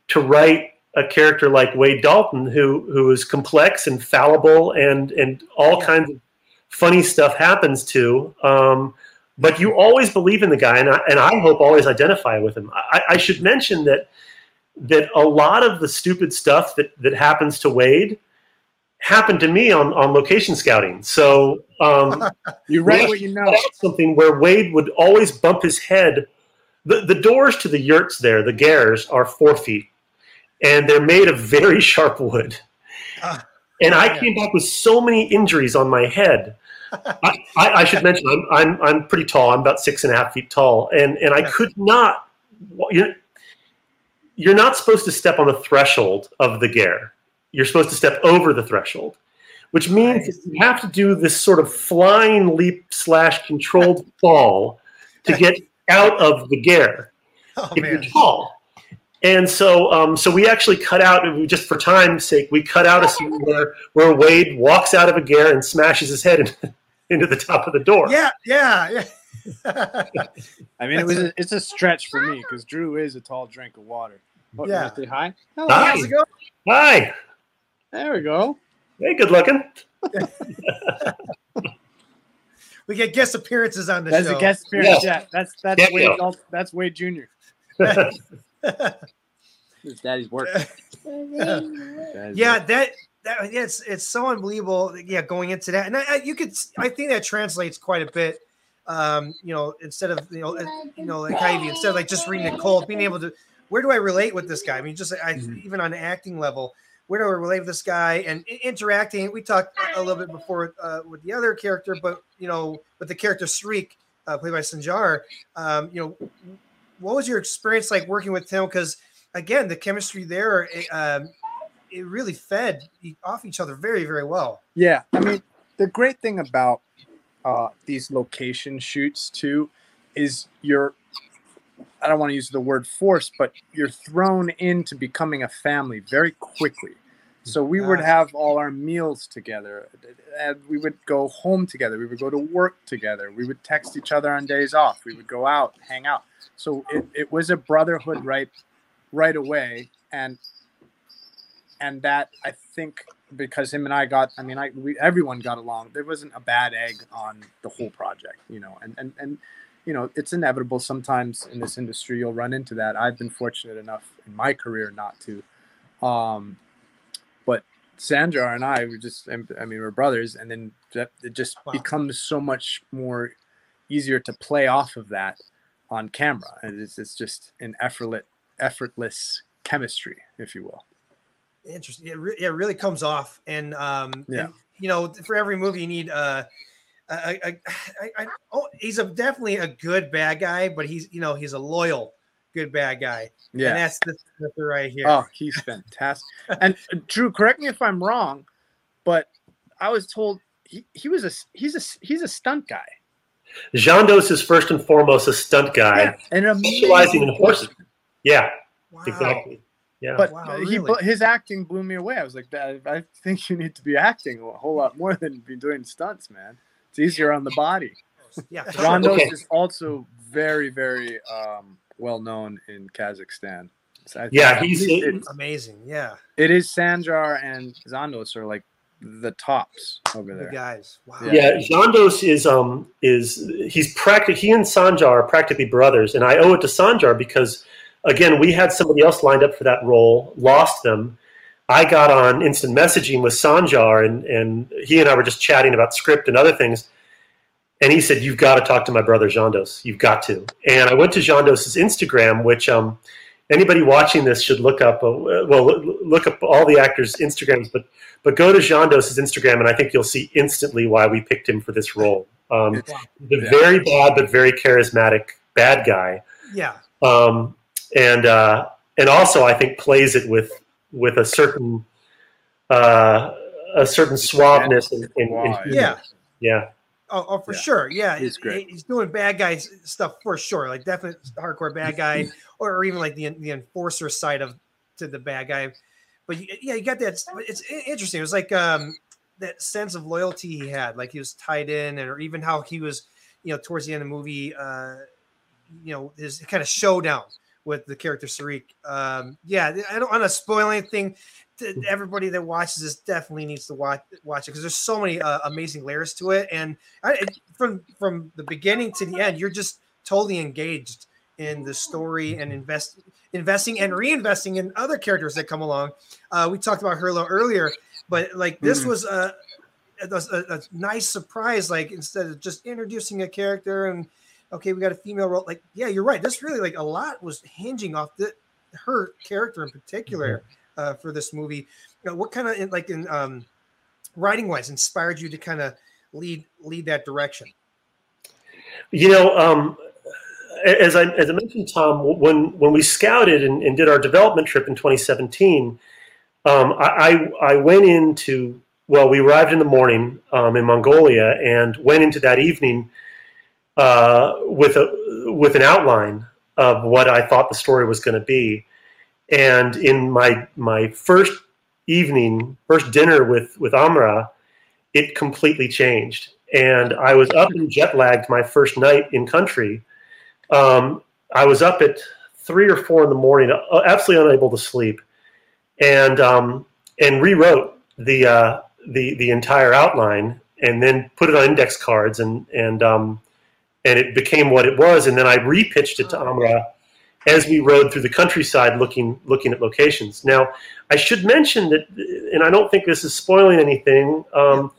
to write a character like Wade Dalton who who is complex and fallible and and all Yeah. kinds of funny stuff happens to. Um, but you always believe in the guy, and I, and I hope always identify with him. I, I should mention that that a lot of the stupid stuff that that happens to Wade happened to me on on location scouting. So um, You write what you know. something where Wade would always bump his head. The, the doors to the yurts there, the gers, are four feet, and they're made of very sharp wood. Ah, And I yeah. came back with so many injuries on my head. I, I, I should mention I'm, I'm I'm pretty tall. I'm about six and a half feet tall, and and I could not. You're, you're not supposed to step on the threshold of the ger. You're supposed to step over the threshold, which means Nice. you have to do this sort of flying leap slash controlled fall to get out of the ger Oh if you're tall. And so, um, so we actually cut out, and we just for time's sake, we cut out a scene where, where Wade walks out of a ger and smashes his head in, into the top of the door. yeah, yeah, yeah. I mean, it was a, it's a stretch for me because Drew is a tall drink of water. You Yeah. wanna say hi. Hello. Hi. How's it going? Hi, There we go. hey, good looking. We get guest appearances on the That's show. a guest appearance. Yeah. Yeah, that's that's Yeah, Wade. yeah. That's Wade Jr. His daddy's work. Yeah, that that yeah, it's it's so unbelievable. Yeah, going into that, and I, I, you could, I think that translates quite a bit. Um, you know, instead of you know, uh, you know, like Ivy, instead of like just reading it cold, being able to, where do I relate with this guy? I mean, just I, Mhm. even on acting level, where do I relate this guy and interacting? We talked a little bit before uh, with the other character, but you know, with the character Shriek, uh, played by Sanjar, um, you know, what was your experience like working with him? Because again, the chemistry there, eh, um, it really fed off each other very very well. Yeah, I mean, the great thing about uh, these location shoots too is you're. I don't want to use the word force, but you're thrown into becoming a family very quickly. So we would have all our meals together, and we would go home together. We would go to work together. We would text each other on days off. We would go out, hang out. So it, it was a brotherhood right right away, and and that I think because him and I got, I mean, I we, everyone got along. There wasn't a bad egg on the whole project, you know, and and and you know, it's inevitable sometimes in this industry you'll run into that. I've been fortunate enough in my career not to. Um, but Sanjar and I were just, I mean, we're brothers, and then it just Wow. becomes so much more easier to play off of that on camera. And it's, it's just an effortless, effortless chemistry, if you will. Interesting. It, re- it really comes off, and um, Yeah. and, you know, for every movie you need uh, a, a, a, I, oh, he's a definitely a good bad guy, but he's you know he's a loyal good bad guy, and Yeah. that's the, that's the right here. Oh, he's fantastic. and uh, Drew, correct me if I'm wrong, but I was told he, he was a he's a he's a stunt guy. Jandos is first and foremost a stunt guy, and an specializing in amazing horses. person. Yeah, wow. exactly. Yeah. But Wow, he really? his acting blew me away. I was like, I, I think you need to be acting a whole lot more than be doing stunts, man. It's easier on the body. Yeah, Jandos Okay. is also very, very um, well known in Kazakhstan. So I think Yeah, he's- it, amazing. Yeah, it is Sanjar and Zandos are like the tops over the there. guys. Wow. Yeah, Jandos is um is he's practic he and Sanjar are practically brothers, and I owe it to Sanjar because again we had somebody else lined up for that role, lost them. I got on instant messaging with Sanjar, and and he and I were just chatting about script and other things, and he said, "You've got to talk to my brother Jandos. You've got to." And I went to Jandos's Instagram, which um anybody watching this should look up. Uh, well, look up all the actors' Instagrams, but but go to Jandos's Instagram, and I think you'll see instantly why we picked him for this role. Um, the very bad but very charismatic bad guy, Yeah. um, and uh, and also I think plays it with with a certain uh, a certain suaveness and, and, and Yeah. yeah. Oh, oh, for Yeah. sure. Yeah, He's great. He's doing bad guys stuff for sure. Like definite hardcore bad guy, or, or even like the the enforcer side of to the bad guy. But yeah, you got that. It's interesting. It was like um that sense of loyalty he had, like he was tied in, and or even how he was, you know, towards the end of the movie, uh, you know, his kind of showdown with the character Sarik. Um, yeah, I don't want to spoil anything. Everybody that watches this definitely needs to watch watch it because there's so many uh, amazing layers to it, and I, from from the beginning to the end, you're just totally engaged in the story and invest investing and reinvesting in other characters that come along. Uh, we talked about Herlo earlier, but like this Mhm. was a, a, a- a nice surprise. Like instead of just introducing a character and okay, we got a female role. Like yeah, you're right. This really like a lot was hinging off the her character in particular uh, for this movie. You know, what kind of like in um, writing wise inspired you to kind of lead lead that direction? You know, um, as I as I mentioned, Tom, when when we scouted and, and did our development trip in 2017, um, I, I I went into well, we arrived in the morning um, in Mongolia and went into that evening uh, with a with an outline of what I thought the story was going to be, and in my my first evening, first dinner with with Amra, it completely changed. And I was up and jet lagged my first night in country. Um, I was up at three or four in the morning, uh, absolutely unable to sleep, and um, and rewrote the uh, the the entire outline, and then put it on index cards, and and um, and it became what it was. And then I repitched it to Amra as we rode through the countryside, looking looking at locations. Now, I should mention that, and I don't think this is spoiling anything. Um,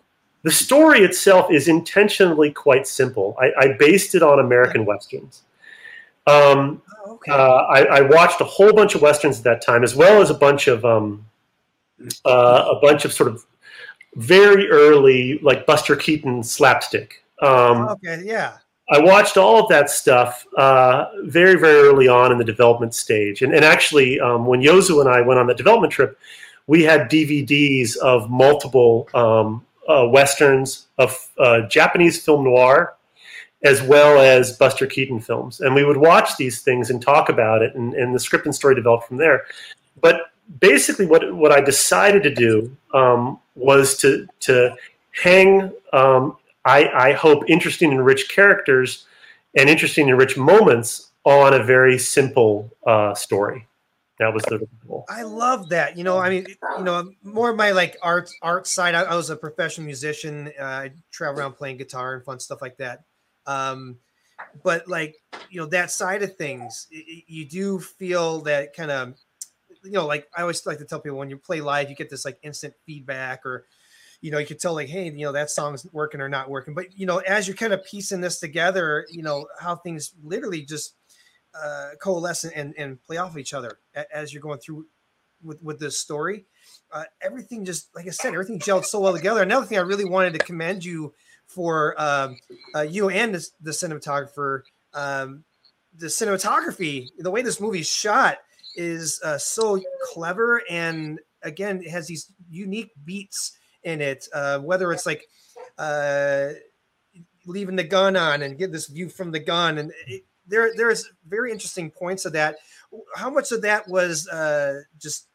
the story itself is intentionally quite simple. I, I based it on American westerns. Um, Oh, okay. uh, I, I watched a whole bunch of westerns at that time, as well as a bunch of um, uh, a bunch of sort of very early, like Buster Keaton slapstick. Um, okay, yeah. I watched all of that stuff uh, very, very early on in the development stage. And, and actually, um, when Yozu and I went on the development trip, we had DVDs of multiple um, uh, westerns of uh, Japanese film noir, as well as Buster Keaton films, and we would watch these things and talk about it, and, and the script and story developed from there. But basically, what what I decided to do um, was to to hang, um, I, I hope, interesting and rich characters and interesting and rich moments on a very simple uh, story. That was the goal. I love that. You know, I mean, you know, more of my like art art side. I, I was a professional musician. Uh, I travel around playing guitar and fun stuff like that. Um, but like you know that side of things, it, you do feel that kind of you know, like I always like to tell people when you play live, you get this like instant feedback or you know, you could tell like, hey, you know, that song's working or not working. But you know, as you're kind of piecing this together, you know, how things literally just uh, coalesce and, and play off of each other as you're going through with with this story. Uh, everything just like I said, everything gelled so well together. Another thing I really wanted to commend you for um, uh, you and the, cinematographer. Um, the cinematography, the way this movie's shot, is uh, so clever and again it has these unique beats in it. Uh, whether it's like uh, leaving the gun on and get this view from the gun, and it, there there's very interesting points of that. How much of that was uh, just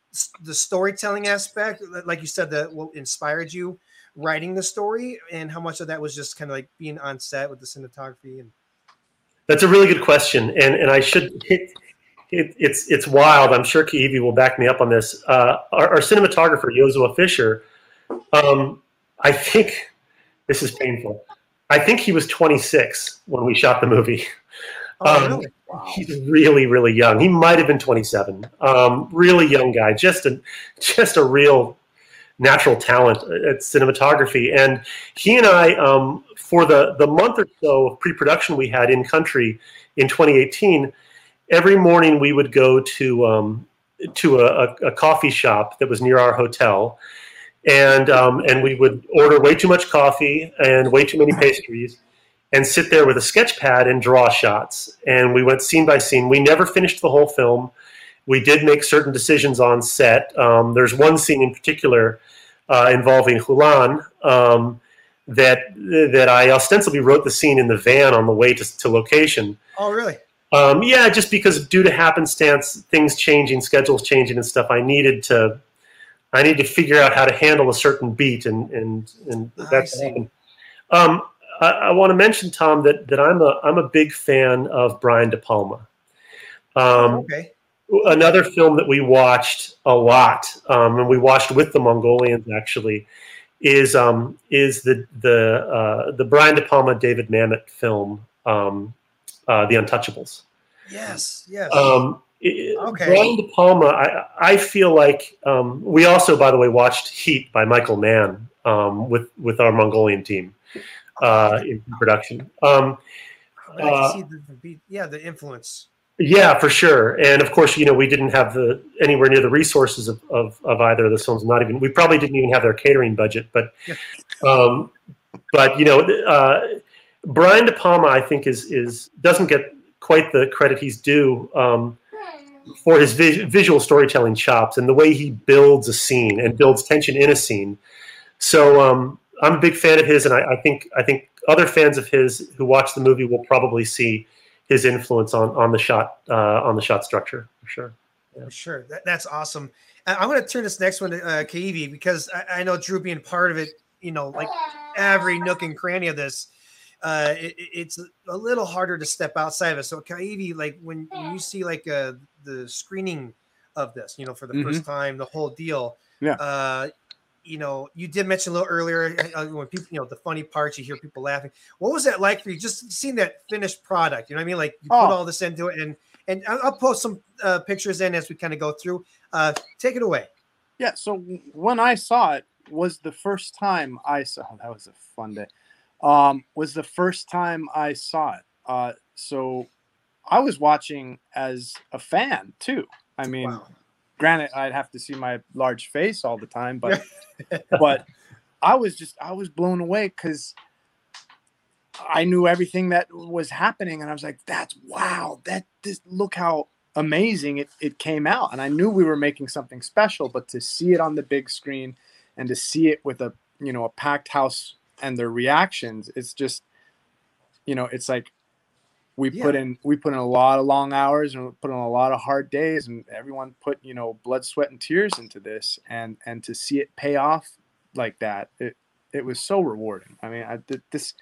the storytelling aspect, like you said, that what inspired you writing the story, and how much of that was just kind of like being on set with the cinematography and. That's a really good question, and and I should hit it, it's it's wild. I'm sure Kaivi will back me up on this. Uh, our, our, cinematographer Josua Fischer, um, I think this is painful. I think he was 26 when we shot the movie. Oh, um, really? Wow. He's really, really young. He might have been 27. Um, really young guy, just a just a real natural talent at cinematography. And he and I, um, for the the month or so of pre-production we had in country in 2018 every morning we would go to um, to a, a, coffee shop that was near our hotel, and um, and we would order way too much coffee and way too many pastries, and sit there with a sketch pad and draw shots. And we went scene by scene. We never finished the whole film. We did make certain decisions on set. Um, there's one scene in particular uh, involving Julan um, that that I ostensibly wrote the scene in the van on the way to, to location. Oh, really? Um, yeah, just because due to happenstance, things changing, schedules changing, and stuff, I needed to, I need to figure out how to handle a certain beat, and and and that's happened. Um, I, I want to mention Tom that that I'm a I'm a big fan of Brian De Palma. Um, okay. Another film that we watched a lot, um, and we watched with the Mongolians actually, is um, is the the uh, the Brian De Palma David Mamet film um, uh, The Untouchables. Yes, yes. Um, okay. Brian De Palma, I, I feel like um, we also, by the way, watched Heat by Michael Mann um, with with our Mongolian team uh, in production. Um, uh, the, yeah, the influence. Yeah, for sure. And of course, you know, we didn't have the anywhere near the resources of, of, of either of those films. Not even we probably didn't even have their catering budget. But, um, but you know, uh, Brian De Palma, I think, is is doesn't get quite the credit he's due um, for his vi- visual storytelling chops and the way he builds a scene and builds tension in a scene. So um, I'm a big fan of his, and I, I, think I think other fans of his who watch the movie will probably see his influence on on the shot uh, on the shot structure for sure. Yeah. For sure, that, that's awesome. I'm going to turn this next one to uh, Kaivi because I, I know Drew being part of it. You know, like every nook and cranny of this uh, it, it's a little harder to step outside of it. So Kaivi, like when, when you see like uh, the screening of this, you know, for the mm-hmm. first time, the whole deal. Yeah. Uh, you know, you did mention a little earlier uh, when people, you know, the funny parts, you hear people laughing. What was that like for you? Just seeing that finished product, you know what I mean? Like you oh. put all this into it, and and I'll post some uh, pictures in as we kind of go through. Uh, take it away. Yeah. So when I saw it, was the first time I saw. That was a fun day um, was the first time I saw it. Uh, so I was watching as a fan too. I mean, wow. granted, I'd have to see my large face all the time, but but I was just I was blown away because I knew everything that was happening, and I was like, "That's wow! That this look how amazing it, it came out and i knew we were making something special but to see it on the big screen and to see it with a you know a packed house and their reactions it's just you know it's like we Yeah. put in we put in a lot of long hours and put in a lot of hard days and everyone put you know blood sweat and tears into this and and to see it pay off like that it it was so rewarding. I mean I, th- this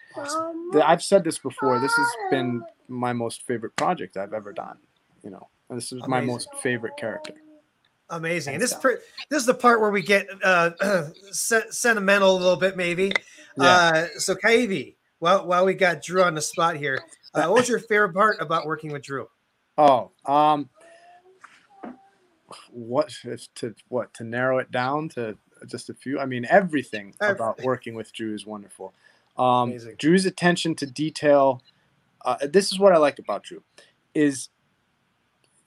th- i've said this before this has been my most favorite project i've ever done you know and this is my most favorite character Amazing. And this is pre- this is the part where we get uh, se- sentimental a little bit, maybe. Uh, so, Kaivi, while while we got Drew on the spot here, uh, what was your favorite part about working with Drew? Oh, um, what to what to narrow it down to just a few? I mean, everything about working with Drew is wonderful. Um. Drew's attention to detail. Uh, this is what I like about Drew, is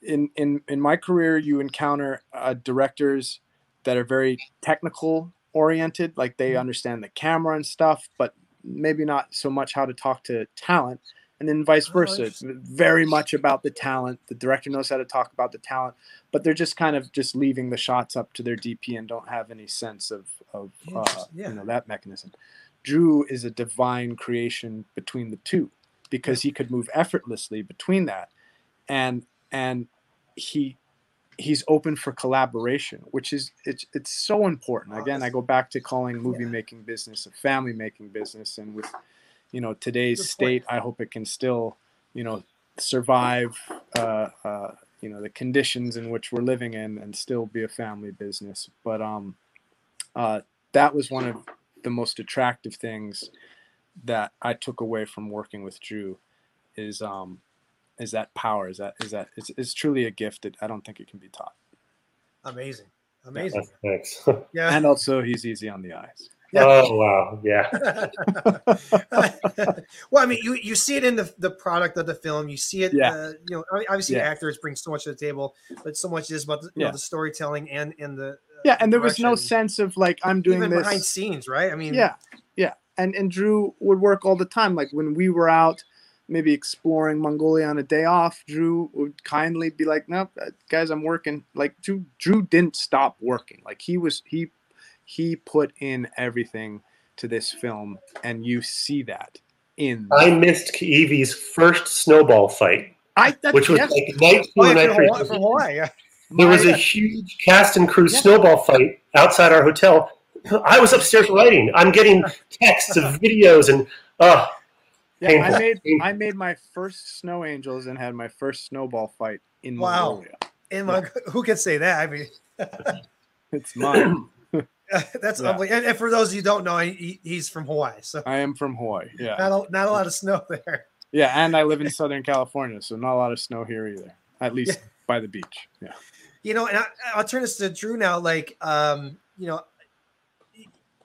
in in in my career you encounter uh, directors that are very technical oriented, like they understand the camera and stuff, but maybe not so much how to talk to talent and then vice Oh, versa. It's very much about the talent. The director knows how to talk about the talent, but they're just kind of just leaving the shots up to their DP and don't have any sense of of uh, Yeah. you know that mechanism. Drew is a divine creation between the two because he could move effortlessly between that, and and he he's open for collaboration, which is it's it's so important. Again, I go back to calling movie making business a family making business, and with you know today's state, I hope it can still you know survive uh, uh, you know the conditions in which we're living in and still be a family business. But um, uh, that was one of the most attractive things that I took away from working with Drew is um is that power is that is that it's, it's truly a gift that I don't think it can be taught. Amazing, amazing. Thanks. Yeah. And also he's easy on the eyes. Yeah. Oh wow, yeah. well, I mean, you you see it in the the product of the film. You see it. Yeah. Uh, you know, I- obviously, Yeah. actors bring so much to the table, but so much is about the, you know, the storytelling and and the uh, Yeah, and there was no sense of like I'm doing even this behind scenes, right? I mean, yeah yeah and and drew would work all the time like when we were out maybe exploring mongolia on a day off drew would kindly be like no guys i'm working like drew drew didn't stop working like he was he he put in everything to this film and you see that in I missed Evie's first snowball fight, I that, which was yes, like night two and yeah, night from, three. Hawaii, Hawaii. Yeah. There was a huge cast and crew Yeah. snowball fight outside our hotel. I was upstairs writing. I'm getting texts of videos and uh yeah, I made I made my first snow angels and had my first snowball fight in Wow. Mongolia. And my, who can say that? I mean, It's mine. that's Yeah. unbelievable. And, and for those of you who don't know, he, he's from Hawaii, so I am from Hawaii. Yeah. not a, not a lot of snow there. Yeah, and I live in Southern California, so not a lot of snow here either. At least by the beach. Yeah. You know, and I, I'll turn this to Drew now. Like, um, you know,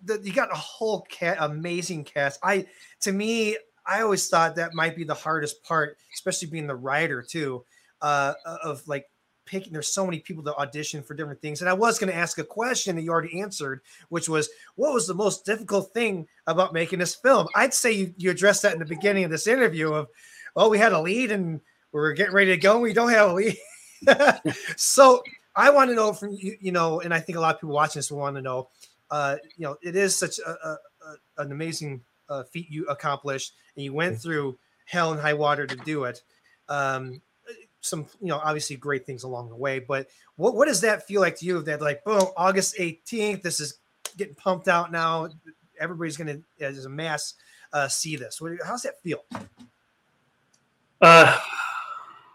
the, you got a whole cat, amazing cast. I, to me, I always thought that might be the hardest part, especially being the writer too, uh, of like picking. There's so many people to audition for different things, and I was going to ask a question that you already answered, which was, what was the most difficult thing about making this film? I'd say you, you addressed that in the beginning of this interview. Of, well, we had a lead and we were getting ready to go. And we don't have a lead. so I want to know from you, you know, and I think a lot of people watching this will want to know, uh, you know, it is such a, a, a an amazing uh, feat you accomplished, and you went through hell and high water to do it. Um, some, you know, obviously great things along the way, but what what does that feel like to you? That like, boom, August eighteenth, this is getting pumped out now. Everybody's gonna, as a mass, uh, see this. What, how's that feel? uh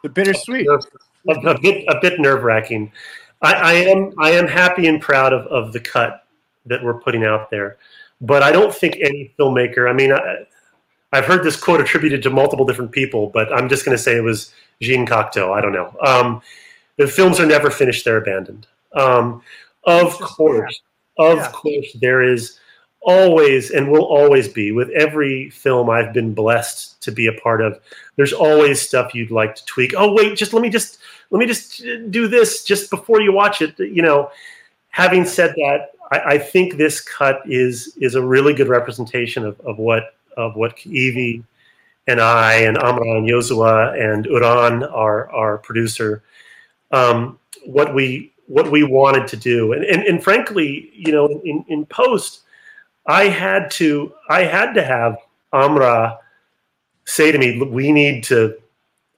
The bittersweet. a, a bit a bit nerve wracking. I, I am I am happy and proud of, of the cut that we're putting out there, but I don't think any filmmaker. I mean, I, I've heard this quote attributed to multiple different people, but I'm just going to say it was Jean Cocteau. I don't know. Um, the films are never finished; they're abandoned. Um, of course, of Yeah. course, there is always and will always be with every film I've been blessed to be a part of. There's always stuff you'd like to tweak. Oh wait, just let me just let me just do this just before you watch it. You know, having said that, I, I think this cut is is a really good representation of, of what of what Evie and I and Amra and Yozua and Uran, our our producer, um, what we what we wanted to do. And and, and frankly, you know, in, in post, I had to I had to have Amra say to me, "We need to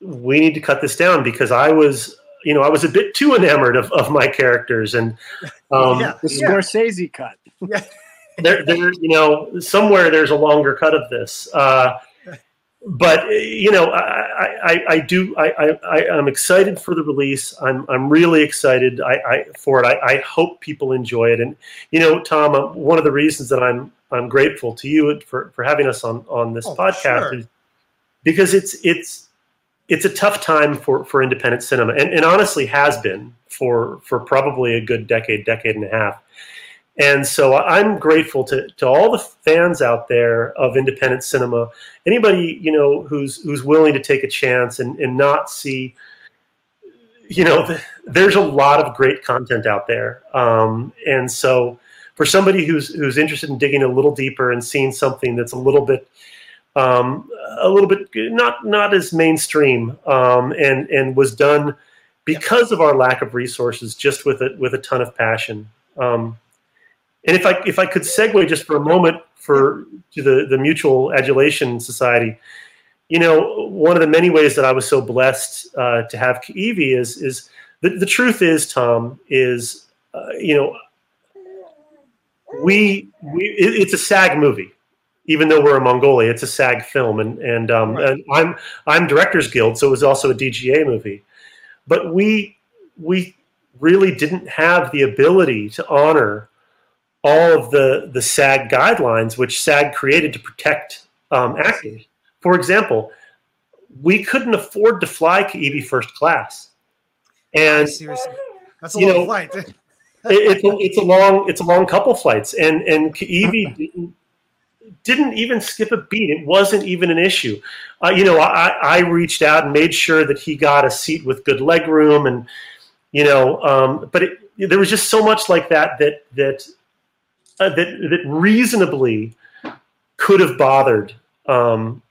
we need to cut this down," because I was you know I was a bit too enamored of, of my characters and um, yeah, the Scorsese cut. Yeah. there, there, you know, somewhere there's a longer cut of this. Uh, but you know, I, I, I do. I, I, I'm excited for the release. I'm, I'm really excited. I, I for it. I, I hope people enjoy it. And you know, Tom, uh, one of the reasons that I'm, I'm grateful to you for, for having us on, on this Oh, podcast sure. is because it's, it's, it's a tough time for, for independent cinema, and, and honestly has been for, for probably a good decade, decade and a half. And so I'm grateful to, to all the fans out there of independent cinema. Anybody you know who's who's willing to take a chance and, and not see, you know, there's a lot of great content out there. Um, and so for somebody who's who's interested in digging a little deeper and seeing something that's a little bit um, a little bit not not as mainstream um, and and was done because of our lack of resources, just with it with a ton of passion. Um, and if I if I could segue just for a moment for to the the Mutual Adulation Society, you know, one of the many ways that I was so blessed uh, to have Evie is is the, the truth is Tom is uh, you know we we it, it's a SAG movie. Even though we're in Mongolia, it's a SAG film, and and, um, Right. and I'm I'm Directors Guild, so it was also a DGA movie. But we we really didn't have the ability to honor all of the the SAG guidelines, which SAG created to protect um, actors. For example, we couldn't afford to fly Kaivi first class, and Seriously, that's a You long know, flight. it, it's a, it's a long it's a long couple flights, and and Kaivi didn't didn't even skip a beat. It wasn't even an issue. Uh, you know, I, I reached out and made sure that he got a seat with good leg room, and you know, um, but it, there was just so much like that that that uh, that that reasonably could have bothered um.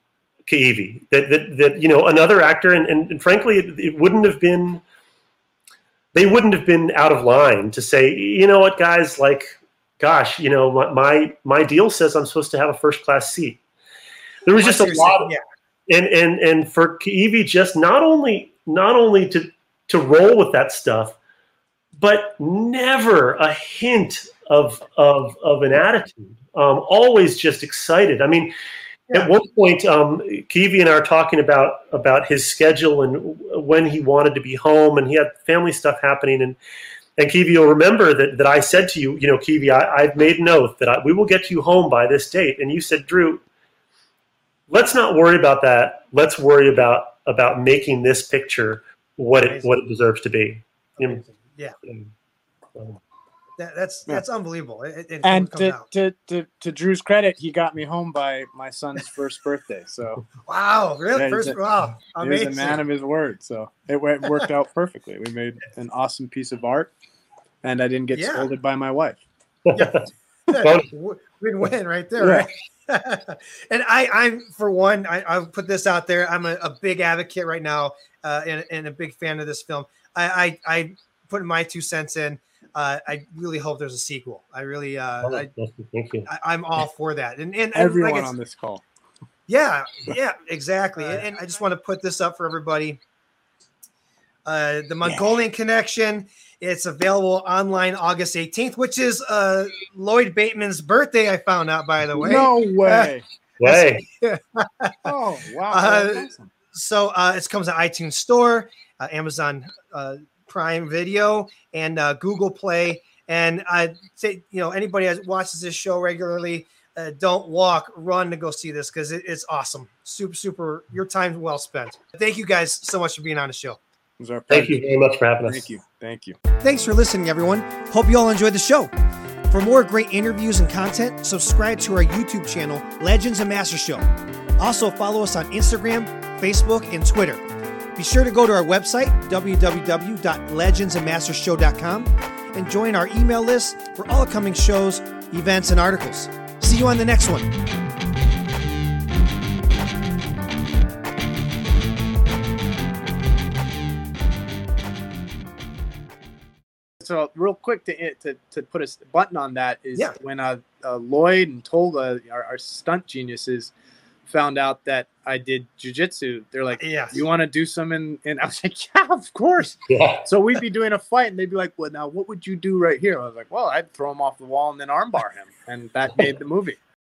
That, that that you know another actor, and, and, and frankly, it, it wouldn't have been. They wouldn't have been out of line to say, you know what, guys, like, gosh, you know, my my, my deal says I'm supposed to have a first class seat. There was just a lot of yeah. and and and for Evie just not only not only to to roll with that stuff, but never a hint of of of an attitude. Um, always just excited. I mean, Yeah. at one point, um, Kaivi and I are talking about about his schedule and when he wanted to be home, and he had family stuff happening. And and Kaivi will remember that that I said to you, you know, Kaivi, I, I've made an oath that I, we will get you home by this date. And you said, Drew, let's not worry about that. Let's worry about about making this picture what it what it deserves to be. You know, Amazing. Yeah, so- that, that's Yeah. that's unbelievable. It, it, it And comes to, to, to, to Drew's credit, he got me home by my son's first birthday. So Wow, really? Yeah, First, a- wow, he was a man of his word. So it went, worked out perfectly. We made an awesome piece of art, and I didn't get Yeah. scolded by my wife. Win win right there, right? and I, I'm for one, I, I'll put this out there. I'm a, a big advocate right now, uh, and, and a big fan of this film. I, I, I put my two cents in. Uh, I really hope there's a sequel. I really, uh, I, Thank you. I, I'm all for that. And and, and Everyone like on this call. yeah, yeah, exactly. And, and I just want to put this up for everybody. Uh, the Mongolian Connection. It's available online August 18th, which is uh, Lloyd Bateman's birthday. I found out, by the way. No way. Way. oh wow. Uh, awesome. So uh, it comes to iTunes Store, uh, Amazon uh, Prime Video, and uh, Google Play. And I say, you know, anybody that watches this show regularly, uh, don't walk, run to go see this because it, it's awesome. Super, super. Your time well spent. Thank you guys so much for being on the show. It was our Thank you very much for having us. Thank you. Thank you. Thanks for listening, everyone. Hope you all enjoyed the show. For more great interviews and content, subscribe to our YouTube channel, Legends and Master Show. Also, follow us on Instagram, Facebook, and Twitter. Be sure to go to our website, www.legendsandmastershow.com, and join our email list for all upcoming shows, events, and articles. See you on the next one. So real quick to to to put a button on that is Yeah. when uh, uh, Lloyd and Tolga, our, our stunt geniuses, found out that I did jujitsu. They're like, "Yeah, "You want to do some?" in And I was like, "Yeah, of course." Yeah. So we'd be doing a fight, and they'd be like, "Well, now what would you do right here?" I was like, "Well, I'd throw him off the wall and then armbar him," and that made the movie.